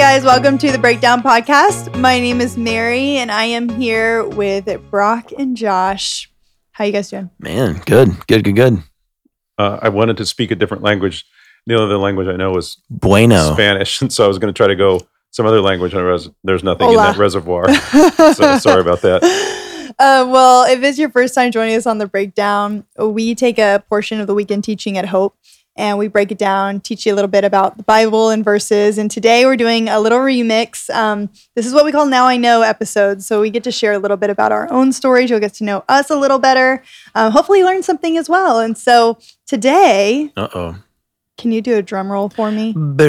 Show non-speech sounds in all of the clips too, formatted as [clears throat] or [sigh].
guys, welcome to the Breakdown Podcast. My name is Mary, and I am here with Brock and Josh. How you guys doing? Man, good, good, good, good. uh, I wanted to speak a different language. The only other language I know is Bueno. Spanish, [laughs] and so I was going to try to go some other language. And I realized there's nothing Hola. in that reservoir. [laughs] so sorry about that. Uh, well, if it's your first time joining us on the breakdown, we take a portion of the weekend teaching at Hope and we break it down, teach you a little bit about the Bible and verses. And today we're doing a little remix. Um, this is what we call Now I Know episodes. So we get to share a little bit about our own stories. You'll get to know us a little better. Um, hopefully, learn something as well. And so today, Uh oh. can you do a drum roll for me? [laughs] It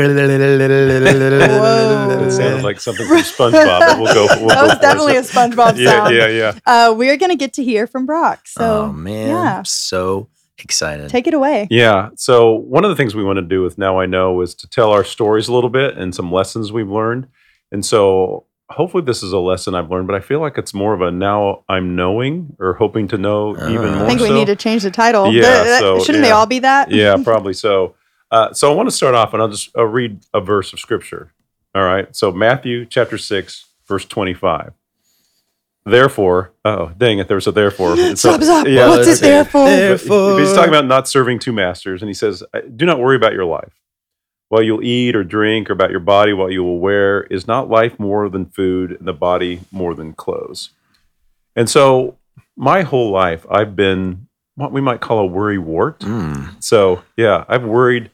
sounded like something from [laughs] SpongeBob. But we'll go. [laughs] We'll That was for definitely a. SpongeBob Yeah, sound. yeah, yeah. Uh, we're going to get to hear from Brock. So oh man, yeah. So excited. take it away. Yeah. So one of the things we want to do with Now I Know is to tell our stories a little bit and some lessons we've learned. And so hopefully this is a lesson I've learned, but I feel like it's more of a now I'm knowing or hoping to know even Ah. more. I think we so. need to change the title. Yeah, Th- th- so, shouldn't they all be that? yeah, probably so. Uh, so I want to start off, and I'll just I'll read a verse of scripture. All right. So Matthew chapter six, verse twenty-five. Therefore, oh dang it, there's a therefore. [gasps] It's Stop, a- stop. yeah, What's that's it there for? but He's talking about not serving two masters, and he says, "Do not worry about your life, what you'll eat or drink, or about your body, what you will wear. Is not life more than food, and the body more than clothes?" And so, my whole life, I've been what we might call a worry wart. Mm. So yeah, I've worried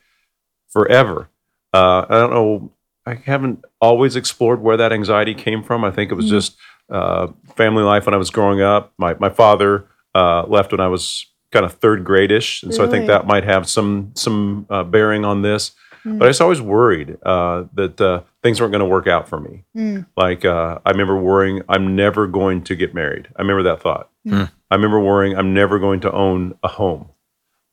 forever. Uh, I don't know. I haven't always explored where that anxiety came from. I think it was Mhm. just uh, family life when I was growing up. My my father uh, left when I was kind of third gradish, and so I think that might have some some uh, bearing on this. Mm. But I was always worried uh, that uh, things weren't going to work out for me. Mm. Like uh, I remember worrying, I'm never going to get married. I remember that thought. Hmm. I remember worrying, I'm never going to own a home.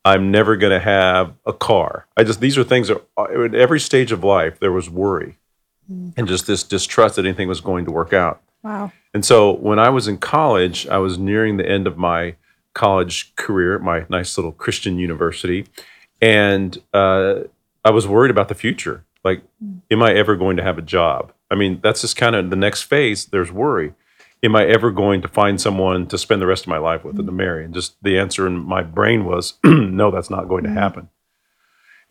I'm never going to have a car. I just these are things that at every stage of life there was worry Hmm. and just this distrust that anything was going to work out. Wow. And so when I was in college, I was nearing the end of my college career at my nice little Christian university, and uh, I was worried about the future. Like, am I ever going to have a job? I mean, that's just kind of the next phase. There's worry. Am I ever going to find someone to spend the rest of my life with and to marry? And just the answer in my brain was, [clears throat] no, that's not going to happen.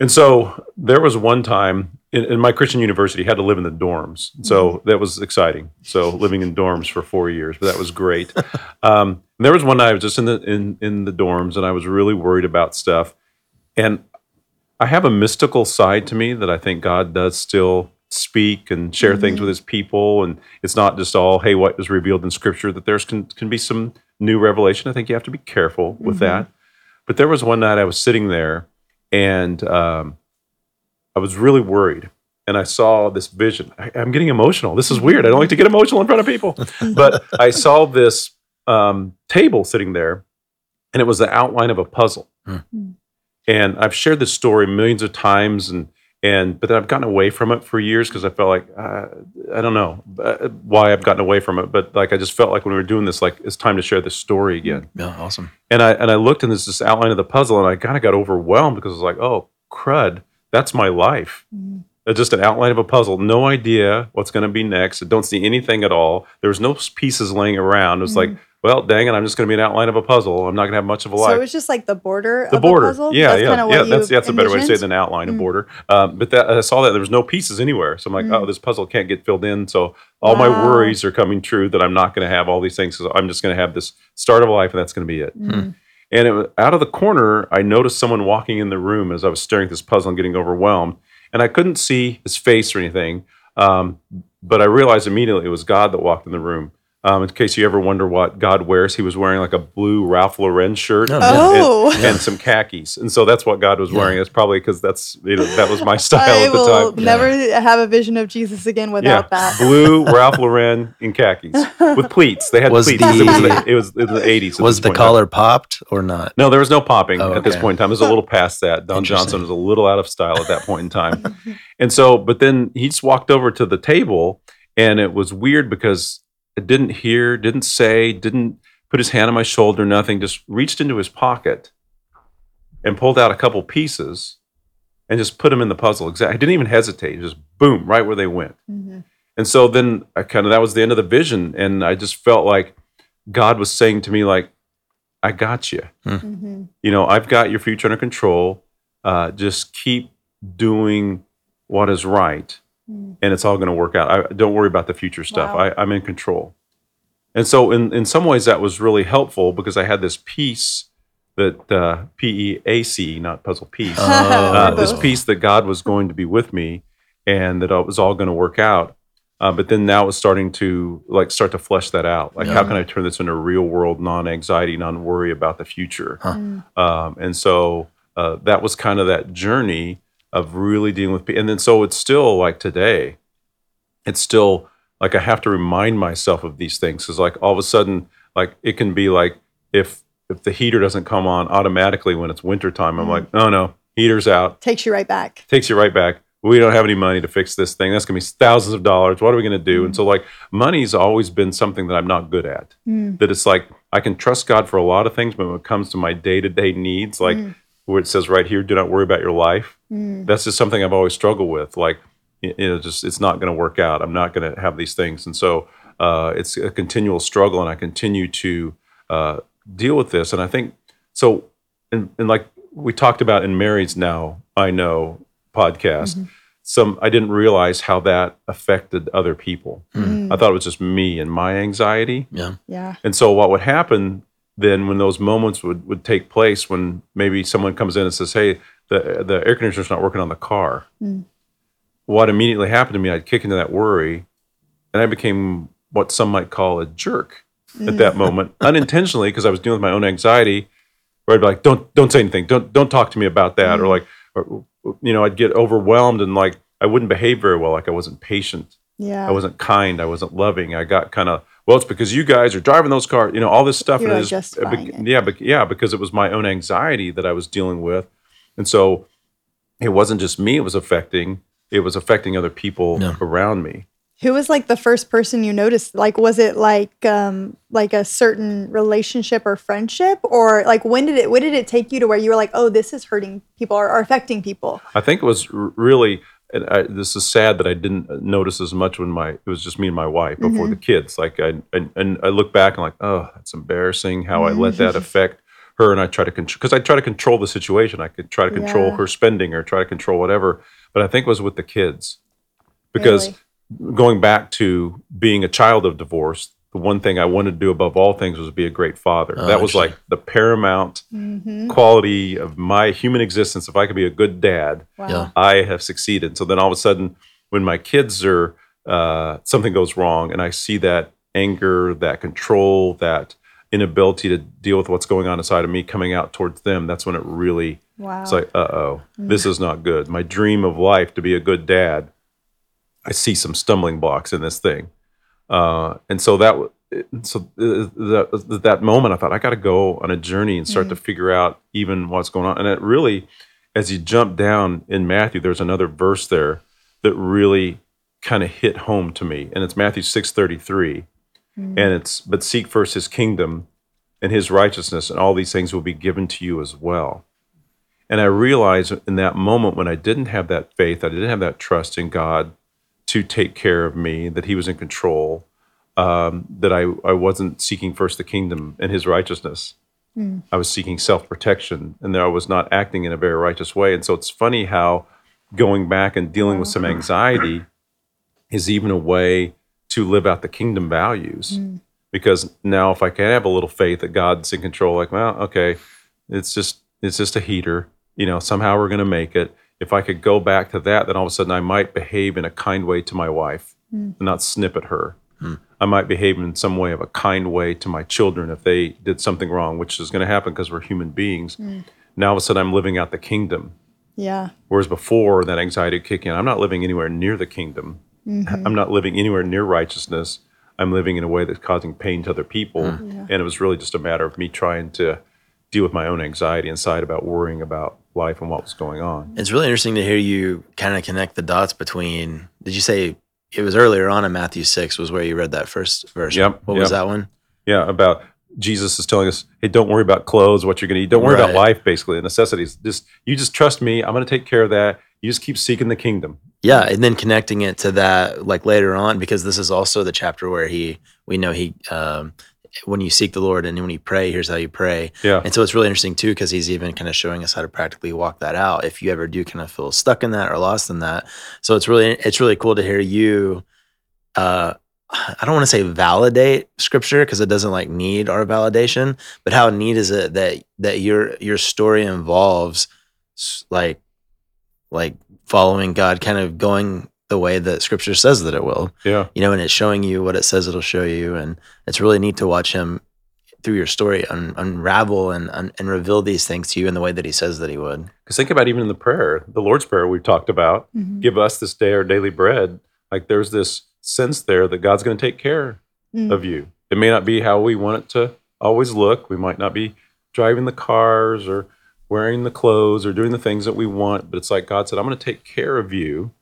And so there was one time in, in my Christian university, had to live in the dorms. So that was exciting. So [laughs] living in dorms for four years, but that was great. [laughs] um, there was one night I was just in the in in the dorms, and I was really worried about stuff. And I have a mystical side to me that I think God does still speak and share things with His people, and it's not just all hey what was revealed in Scripture. That there's can can be some new revelation. I think you have to be careful with Mhm. that. But there was one night I was sitting there, and um, I was really worried. And I saw this vision. I, I'm getting emotional. This is weird. I don't like to get emotional in front of people. [laughs] but I saw this um, table sitting there, and it was the outline of a puzzle. Hmm. And I've shared this story millions of times, and and but then I've gotten away from it for years because I felt like uh, I don't know uh, why I've gotten away from it, but like I just felt like when we were doing this, like it's time to share this story again. Yeah, awesome. And I and I looked and there's this outline of the puzzle, and I kind of got overwhelmed because I was like, oh crud, that's my life. Mm. It's just an outline of a puzzle. No idea what's going to be next. I don't see anything at all. There was no pieces laying around. It was like, well, dang it, I'm just going to be an outline of a puzzle. I'm not going to have much of a life. So it was just like the border the of border, the puzzle? yeah, that's yeah, Kind of yeah. That's that's a better way to say it than outline, a Mm. border. Um, but that I saw that there was no pieces anywhere. So I'm like, Mm. oh, this puzzle can't get filled in. So all my worries are coming true that I'm not going to have all these things. So I'm just going to have this start of a life, and that's going to be it. And it, was- out of the corner, I noticed someone walking in the room as I was staring at this puzzle and getting overwhelmed. And I couldn't see his face or anything, um, but I realized immediately it was God that walked in the room. Um, in case you ever wonder what God wears, he was wearing like a blue Ralph Lauren shirt No, and, yeah. Oh. and, [laughs] and some khakis, and so that's what God was Yeah. wearing. It's probably because that's you know, that was my [laughs] style I at the time. I will time. never have a vision of Jesus again without that. blue Ralph Lauren in khakis [laughs] with pleats. They had Was pleats. It was, the- the, it was in the eighties. Was the collar popped or not? No, there was no popping Oh, at this point in time. It was a little past that. Don Johnson was a little out of style at that point in time. and so, but then he just walked over to the table, and it was weird because it didn't hear, didn't say, didn't put his hand on my shoulder, nothing, just reached into his pocket and pulled out a couple pieces and just put them in the puzzle. Exactly. I didn't even hesitate. Just boom, right where they went. Mhm. And so then I kind of that was the end of the vision, and I just felt like God was saying to me like, "I got you. Mhm. You know, I've got your future under control. Uh, just keep doing what is right, Mm. and it's all going to work out. I, don't worry about the future stuff. Wow. I, I'm in control." And so, in in some ways, that was really helpful because I had this peace that uh, P E A C, not puzzle piece uh, this both. piece that God was going to be with me and that it was all going to work out. Uh, but then now it's starting to like start to flesh that out. Like, how can I turn this into real world non anxiety, non worry about the future? Huh. Mm. Um, and so uh, that was kind of that journey of really dealing with. people. And then so it's still like today, it's still like I have to remind myself of these things because like all of a sudden, like it can be like if if the heater doesn't come on automatically when it's wintertime, I'm Mhm. like, oh no, heater's out Takes you right back. takes you right back. We don't have any money to fix this thing. That's going to be thousands of dollars. What are we going to do? And so, like, money's always been something that I'm not good at. Mm. That it's like I can trust God for a lot of things, but when it comes to my day to day needs, like Mm. where it says right here, do not worry about your life, Mm. that's just something I've always struggled with. Like, you know, just it's not going to work out. I'm not going to have these things. And so, uh, it's a continual struggle, and I continue to uh, deal with this. And I think so. And, and like we talked about in Mary's Now I Know podcast, Mhm. some I didn't realize how that affected other people. Mm. I thought it was just me and my anxiety. Yeah. Yeah. And so what would happen then when those moments would, would take place when maybe someone comes in and says, Hey, the the air conditioner's not working on the car. Mm. What immediately happened to me, I'd kick into that worry and I became what some might call a jerk at Mm. that moment, [laughs] unintentionally, because I was dealing with my own anxiety, where I'd be like, Don't don't say anything, don't don't talk to me about that. Or Mm. like or, you know, I'd get overwhelmed and like I wouldn't behave very well, like I wasn't patient. Yeah. I wasn't kind. I wasn't loving. I got kind of well. It's because you guys are driving those cars. You know all this stuff. You and it bec- it. yeah, but yeah, because it was my own anxiety that I was dealing with, and so it wasn't just me. It was affecting. It was affecting other people Yeah. around me. Who was like the first person you noticed? Like, was it like um like a certain relationship or friendship, or like when did it when did it take you to where you were like, oh, this is hurting people or, or affecting people? I think it was really. And I, this is sad that I didn't uh, notice as much when my it was just me and my wife before mm-hmm. the kids. Like I and, and I look back and like, oh, that's embarrassing how I let mm-hmm. that affect her. And I try to control because I try to control the situation. I could try to control Yeah. her spending or try to control whatever. But I think it was with the kids because Really? going back to being a child of divorce, the one thing I wanted to do above all things was be a great father. Oh, that was like the paramount Mhm. quality of my human existence. If I could be a good dad, Wow. Yeah. I have succeeded. So then all of a sudden, when my kids are uh, something goes wrong, and I see that anger, that control, that inability to deal with what's going on inside of me coming out towards them, that's when it really Wow. it's like, uh oh, this is not good. My dream of life to be a good dad, I see some stumbling blocks in this thing, uh, and so that so uh, that that moment, I thought I got to go on a journey and start to figure out even what's going on. And it really, as you jump down in Matthew, there's another verse there that really kind of hit home to me, and it's Matthew six thirty three, and it's but seek first His kingdom and His righteousness, and all these things will be given to you as well. And I realized in that moment when I didn't have that faith, I didn't have that trust in God to take care of me, that He was in control, um, that I, I wasn't seeking first the kingdom and His righteousness. I was seeking self protection and that I was not acting in a very righteous way. And so it's funny how going back and dealing with some anxiety is even a way to live out the kingdom values. Mm. Because now, if I can have a little faith that God's in control, like, well, okay, it's just it's just a heater you know somehow we're going to make it. If i could go back to that then all of a sudden i might behave in a kind way to my wife mm. and not snip at her. Mm. I might behave in some way of a kind way to my children if they did something wrong which is going to happen because we're human beings. Now all of a sudden i'm living out the kingdom. Yeah. whereas before that anxiety would kick in. I'm not living anywhere near the kingdom i'm mm-hmm. not living anywhere near righteousness i'm living in a way that's causing pain to other people mm-hmm. and it was really just a matter of me trying to deal with my own anxiety inside about worrying about life and what was going on. It's really interesting to hear you kind of connect the dots between. Did you say it was earlier on in Matthew six was where you read that first verse? Yep, What was that one? Yeah, about Jesus is telling us, hey, don't worry about clothes, what you're going to eat. Don't worry about life, basically, the necessities. Just you just trust me. I'm going to take care of that. You just keep seeking the kingdom. Yeah, and then connecting it to that like later on because this is also the chapter where he we know he um when you seek the Lord and when you pray, here's how you pray. Yeah. And so it's really interesting too because he's even kind of showing us how to practically walk that out if you ever do kind of feel stuck in that or lost in that. So it's really it's really cool to hear you uh I don't want to say validate scripture because it doesn't like need our validation, but how neat is it that that your your story involves like like following God, kind of going the way that scripture says that it will, Yeah. you know, and it's showing you what it says it'll show you. And it's really neat to watch him through your story un- unravel and, un- and reveal these things to you in the way that he says that he would. Because think about even in the prayer, the Lord's Prayer we've talked about, Mhm. give us this day our daily bread. Like there's this sense there that God's going to take care Mm. of you. It may not be how we want it to always look. We might not be driving the cars or wearing the clothes or doing the things that we want, but it's like God said, I'm going to take care of you.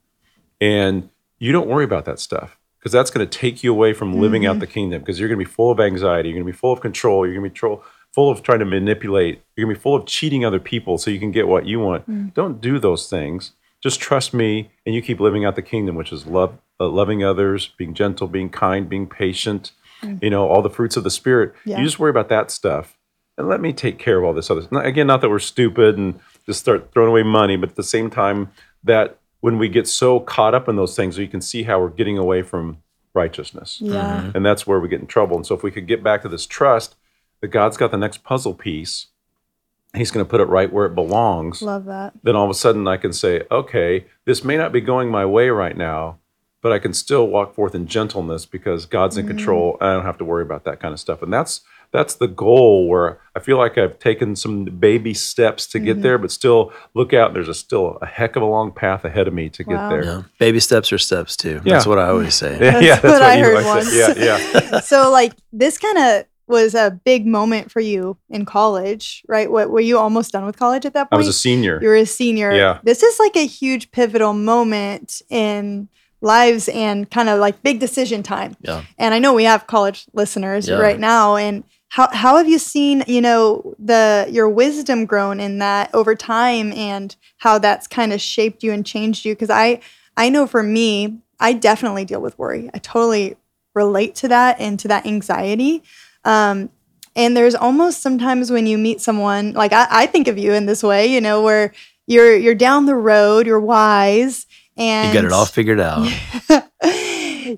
And you don't worry about that stuff because that's going to take you away from living out mm-hmm. the kingdom because you're going to be full of anxiety. You're going to be full of control. You're going to be tro- full of trying to manipulate. You're going to be full of cheating other people so you can get what you want. Mm. Don't do those things. Just trust me and you keep living out the kingdom, which is love, uh, loving others, being gentle, being kind, being patient, mm. you know, all the fruits of the spirit. Yeah. You just worry about that stuff and let me take care of all this other. Not, again, not that we're stupid and just start throwing away money, but at the same time, that when we get so caught up in those things, you can see how we're getting away from righteousness, Yeah. Mm-hmm. and that's where we get in trouble. And so, if we could get back to this trust that God's got the next puzzle piece, He's going to put it right where it belongs Love that. then all of a sudden I can say, okay, this may not be going my way right now, but I can still walk forth in gentleness because God's in mm-hmm. control. And I don't have to worry about that kind of stuff. And that's that's the goal where I feel like I've taken some baby steps to get mm-hmm. there, but still look out. There's a still a heck of a long path ahead of me to Wow. get there. Yeah. Baby steps are steps too. That's what I always say. [laughs] That's what I heard once. Yeah, yeah. [laughs] [laughs] so like this kind of was a big moment for you in college, right? What were you almost done with college at that point? I was a senior. you were a senior. Yeah. This is like a huge pivotal moment in lives and kind of like big decision time. Yeah. And I know we have college listeners Yeah. right now and how how have you seen, you know, the your wisdom grown in that over time and how that's kind of shaped you and changed you because I I know for me, I definitely deal with worry. I totally relate to that and to that anxiety. Um, and there's almost sometimes when you meet someone, like I, I think of you in this way, you know, where you're you're down the road, you're wise, and You got it all figured out. [laughs]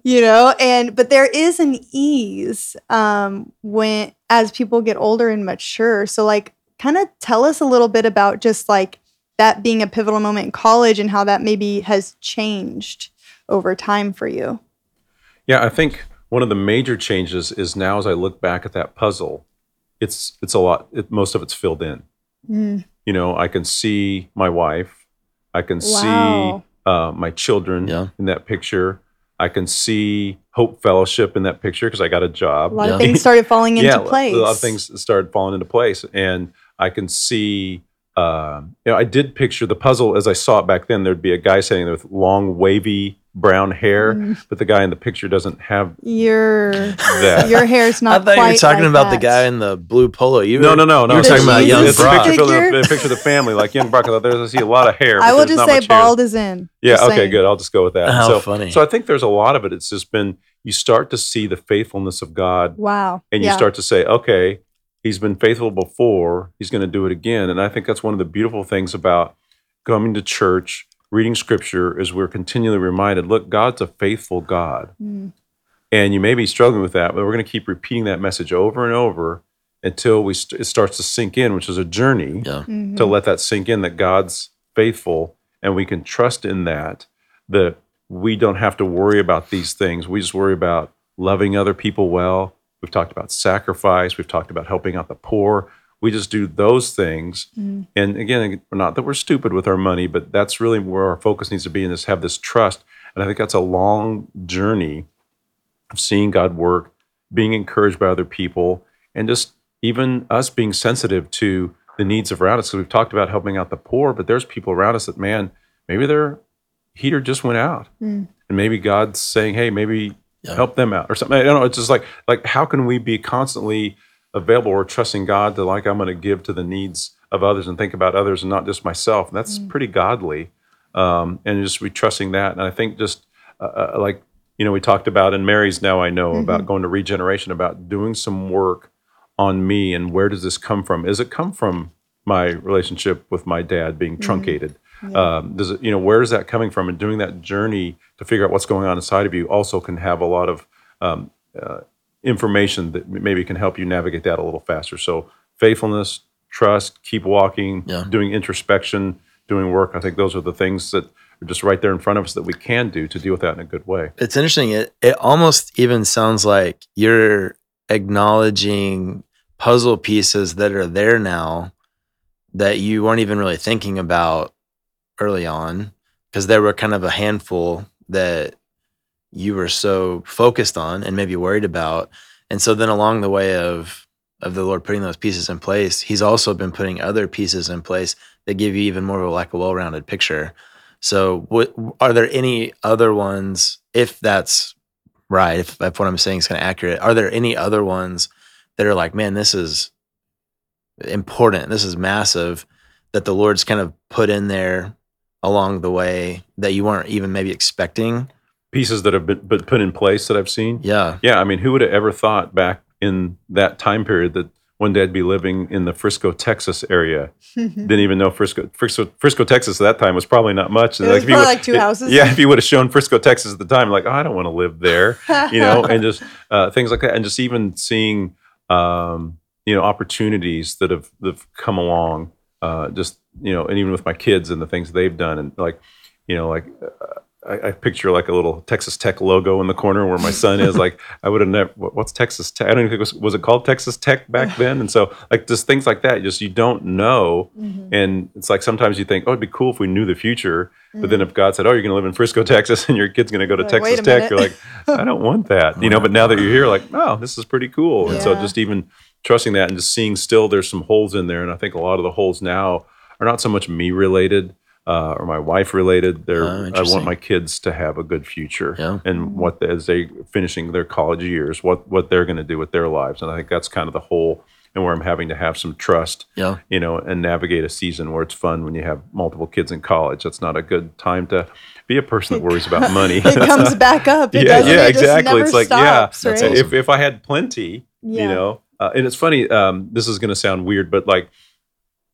you know, and but there is an ease um, when as people get older and mature. So like, kind of tell us a little bit about just like that being a pivotal moment in college and how that maybe has changed over time for you. Yeah, I think one of the major changes is now as I look back at that puzzle, it's it's a lot. It, most of it's filled in. Mm. You know, I can see my wife. I can Wow. see uh, my children Yeah. in that picture. I can see Hope Fellowship in that picture because I got a job. A lot Yeah. of things started falling into [laughs] yeah, place. a lot of things started falling into place, and I can see. Uh, you know, I did picture the puzzle as I saw it back then. There'd be a guy sitting there with long, wavy brown hair, Mm. but the guy in the picture doesn't have Your that. your hair's I not. thought you were talking like about the guy in the blue polo. You No, were- no, no, no. You were The talking about young it's a Brock. picture, for the, picture of the family, like young Brock. There's I see a lot of hair. I will just not say much hair. bald is in. Yeah. Just Okay. saying. Good. I'll just go with that. How so, funny. So I think there's a lot of it. It's just been you start to see the faithfulness of God, Wow. and you yeah. start to say, okay, He's been faithful before. He's going to do it again. And I think that's one of the beautiful things about coming to church, reading Scripture, is we're continually reminded, look, God's a faithful God. Mm. And you may be struggling with that, but we're going to keep repeating that message over and over until we st- it starts to sink in, which is a journey Yeah. Mhm. to let that sink in that God's faithful and we can trust in that that we don't have to worry about these things. We just worry about loving other people well. We've talked about sacrifice, we've talked about helping out the poor. We just do those things. Mm. And again, not that we're stupid with our money, but that's really where our focus needs to be and is have this trust. And I think that's a long journey of seeing God work, being encouraged by other people, and just even us being sensitive to the needs of around us. So we've talked about helping out the poor, but there's people around us that, man, maybe their heater just went out. Mm. And maybe God's saying, hey, maybe Yeah. help them out or something. I don't know. It's just like, like how can we be constantly available or trusting God to like I'm going to give to the needs of others and think about others and not just myself. And that's pretty godly. um, and just be trusting that. And I think just uh, uh, like you know we talked about in Mary's now I know about going to regeneration, about doing some work on me and where does this come from? Is it come from my relationship with my dad being truncated? Um, does it, you know, where is that coming from? And doing that journey to figure out what's going on inside of you also can have a lot of um, uh, information that maybe can help you navigate that a little faster. So faithfulness, trust, keep walking, Yeah. doing introspection, doing work. I think those are the things that are just right there in front of us that we can do to deal with that in a good way. It's interesting. It it almost even sounds like you're acknowledging puzzle pieces that are there now that you weren't even really thinking about early on because there were kind of a handful that you were so focused on and maybe worried about. And so then along the way of of the Lord putting those pieces in place, he's also been putting other pieces in place that give you even more of a, like a well-rounded picture. So, what are there any other ones? If that's right, if, if what I'm saying is kind of accurate, are there any other ones that are like, man, this is important, this is massive, that the Lord's kind of put in there along the way that you weren't even maybe expecting? Pieces that have been, been put in place that I've seen. Yeah, Yeah, I mean, who would have ever thought back in that time period that one day I'd be living in the Frisco, Texas area? [laughs] Didn't even know Frisco, Frisco, Frisco, Texas at that time was probably not much. It was if you probably would- like two it- houses. Yeah, if you would have shown Frisco, Texas at the time, like, oh, I don't want to live there, you know, [laughs] and just uh, things like that, and just even seeing, um, you know, opportunities that have that have come along, uh, just you know, and even with my kids and the things they've done, and like, you know, like. Uh, I, I picture like a little Texas Tech logo in the corner where my son is. Like [laughs] I would have never. what- What's Texas Tech? I don't even think it was was it called Texas Tech back then. And so like just things like that. Just you don't know, Mm-hmm. and it's like sometimes you think, oh, it'd be cool if we knew the future. But Mm-hmm. then if God said, oh, you're going to live in Frisco, [laughs] Texas, and your kid's going to go to Like, Texas Tech, you're like, I don't want [laughs] that, you know. But now that you're here, like, oh, this is pretty cool. And so just even trusting that and just seeing still there's some holes in there, and I think a lot of the holes now are not so much me related. Uh, or my wife related. They're, Oh, I want my kids to have a good future Yeah. and what as they finishing their college years, what what they're going to do with their lives. And I think that's kind of the whole and where I'm having to have some trust, yeah, you know, and navigate a season where it's fun when you have multiple kids in college. That's not a good time to be a person that worries about [laughs] money. it comes [laughs] back up. It yeah, yeah, it exactly. It's like stops, yeah, right? That's if if I had plenty, you know, uh, and it's funny. Um, this is going to sound weird, but like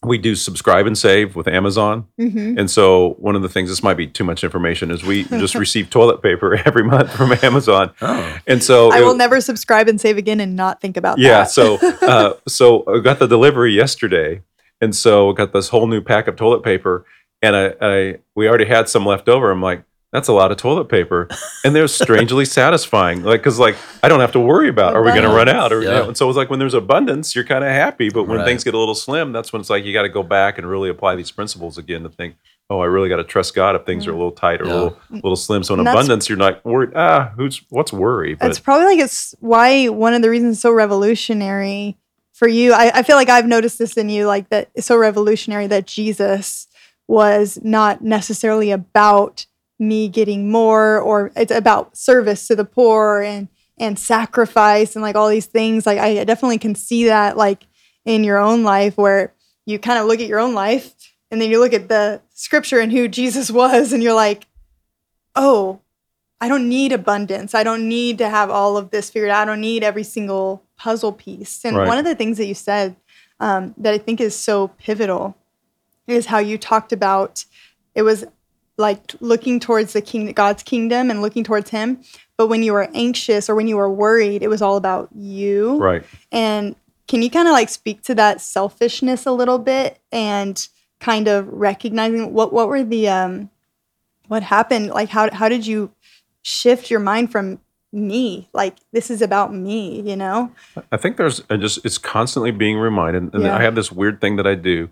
we do subscribe and save with Amazon. Mhm. And so one of the things, this might be too much information, is we just [laughs] receive toilet paper [laughs] every month from Amazon. oh, And so I it- will never subscribe and save again and not think about yeah, that. so [laughs] uh, so I got the delivery yesterday, and so got this whole new pack of toilet paper, and I, I we already had some left over. I'm like, that's a lot of toilet paper, and they're strangely [laughs] satisfying, like because like I don't have to worry about are we going to run out, or you know, and so it's like when there's abundance, you're kind of happy, but when Right. things get a little slim, that's when it's like you got to go back and really apply these principles again to think. Oh, I really got to trust God if things are a little tight or Yeah. a little, little slim. So in abundance, you're not worried. Ah, who's what's worry? But It's probably like it's why one of the reasons so revolutionary for you. I, I feel like I've noticed this in you, like that it's so revolutionary that Jesus was not necessarily about me getting more or it's about service to the poor and and sacrifice and like all these things. Like I definitely can see that like in your own life where you kind of look at your own life and then you look at the scripture and who Jesus was and you're like, oh, I don't need abundance. I don't need to have all of this figured out. I don't need every single puzzle piece. And Right. one of the things that you said um, that I think is so pivotal is how you talked about it was like looking towards the king, God's kingdom, and looking towards Him. But when you were anxious or when you were worried, it was all about you. right. And can you kind of like speak to that selfishness a little bit and kind of recognizing what what were the um what happened? Like how how did you shift your mind from me? Like this is about me, you know? I think there's uh, just it's constantly being reminded, and Yeah. I have this weird thing that I do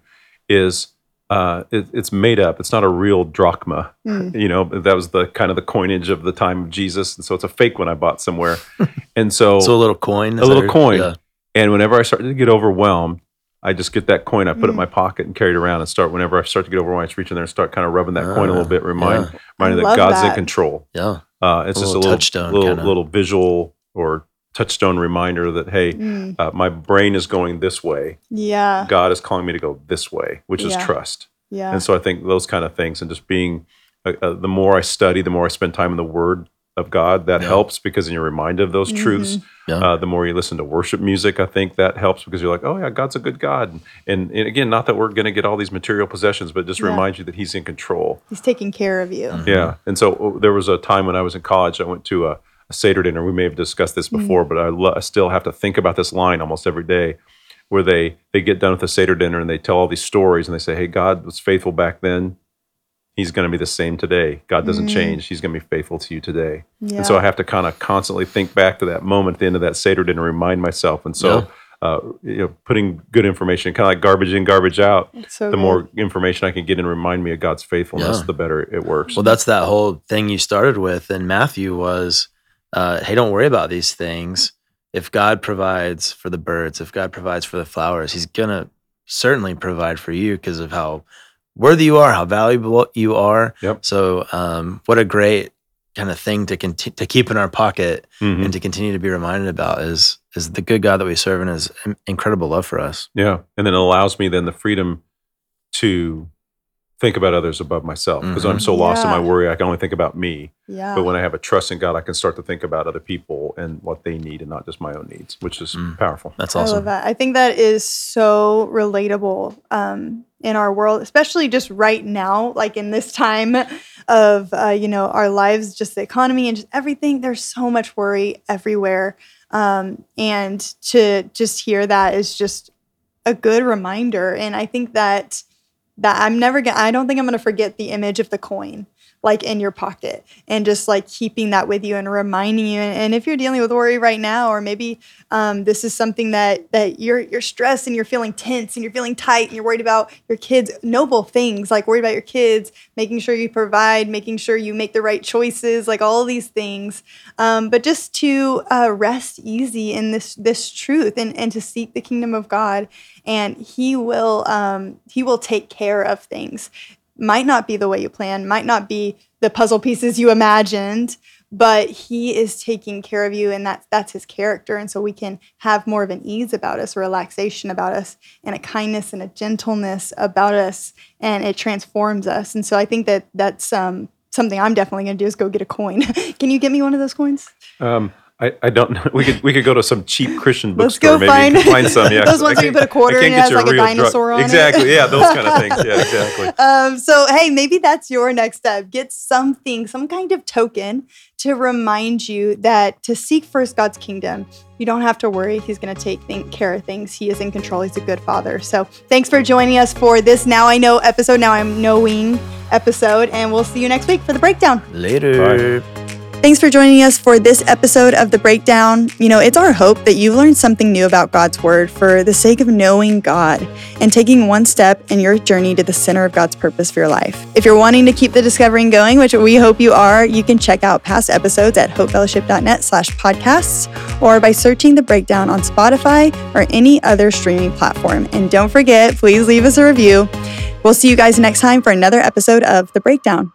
is uh, it, it's made up. It's not a real drachma. Mm. You know, that was the kind of the coinage of the time of Jesus, and so it's a fake one I bought somewhere. [laughs] and so, so a little coin, a little that- coin. Yeah. and whenever I start to get overwhelmed, I just get that coin. I put it in Mm. my pocket and carry it around, and start whenever I start to get overwhelmed, I just reach in there and start kind of rubbing that coin a little Ah, bit, remind yeah. reminding that love God's in control. Yeah. Uh, it's A just a little little touchstone little kinda. little visual or touchstone reminder that hey, Mm. uh, my brain is going this way. Yeah. God is calling me to go this way, which is trust. Yeah. And so I think those kind of things and just being uh, uh, the more I study, the more I spend time in the Word of God. That Yeah. helps because then you're reminded of those truths. Yeah. Uh, the more you listen to worship music, I think that helps because you're like, oh yeah, God's a good God. And, and again, not that we're going to get all these material possessions, but just Yeah. reminds you that He's in control. He's taking care of you. Yeah. And so uh, there was a time when I was in college, I went to a, a Seder dinner. We may have discussed this before, but I, lo- I still have to think about this line almost every day where they, they get done with the Seder dinner and they tell all these stories and they say, hey, God was faithful back then. He's going to be the same today. God doesn't change. He's going to be faithful to you today. Yeah. And so I have to kind of constantly think back to that moment at the end of that Seder dinner, remind myself. And so, uh, you know, putting good information, kind of like garbage in, garbage out. so the good. more information I can get and remind me of God's faithfulness, Yeah. the better it works. Well, that's that whole thing you started with in Matthew was, uh, hey, don't worry about these things. If God provides for the birds, if God provides for the flowers, He's gonna certainly provide for you because of how worthy you are, how valuable you are. Yep. So, um, what a great kind of thing to conti- to keep in our pocket Mhm. and to continue to be reminded about is is the good God that we serve and His incredible love for us. Yeah. And then it allows me then the freedom to think about others above myself because I'm so lost in my worry. I can only think about me. yeah. But when I have a trust in God, I can start to think about other people and what they need and not just my own needs, which is Mm. powerful. That's I love awesome. that. I think that is so relatable um, in our world, especially just right now, like in this time of uh, you know our lives, just the economy and just everything. There's so much worry everywhere, um, and to just hear that is just a good reminder. And I think that that I'm never gonna. I don't think I'm gonna forget the image of the coin like in your pocket and just like keeping that with you and reminding you. And, if you're dealing with worry right now or maybe um, this is something that that you're you're stressed and you're feeling tense and you're feeling tight and you're worried about your kids noble things like worried about your kids making sure you provide making sure you make the right choices like all these things. Um, but just to uh, rest easy in this this truth and and to seek the kingdom of god. And he will um, he will take care of things might not be the way you planned, might not be the puzzle pieces you imagined, but he is taking care of you and that's that's his character. And so we can have more of an ease about us, a relaxation about us, and a kindness and a gentleness about us, and it transforms us. And so I think that that's um, something I'm definitely gonna do is go get a coin. [laughs] can you get me one of those coins? Um, I, I don't know. [laughs] We could we could go to some cheap Christian Let's bookstore go maybe and find- find some. [laughs] Yeah, Those 'cause ones where you put a quarter I it has like a real drug- dinosaur on it. Exactly. Yeah, those kind of things. Yeah, [laughs] exactly. Um, so hey, maybe that's your next step. Get something, some kind of token to remind you that to seek first God's kingdom, you don't have to worry. He's going to take think, care of things. He is in control. He's a good father. So thanks for joining us for this Now I Know episode. Now I'm knowing episode, and we'll see you next week for the breakdown. Later. Thanks for joining us for this episode of The Breakdown. You know, it's our hope that you've learned something new about God's Word for the sake of knowing God and taking one step in your journey to the center of God's purpose for your life. If you're wanting to keep the discovering going, which we hope you are, you can check out past episodes at hopefellowship.net slash podcasts or by searching The Breakdown on Spotify or any other streaming platform. And don't forget, please leave us a review. We'll see you guys next time for another episode of The Breakdown.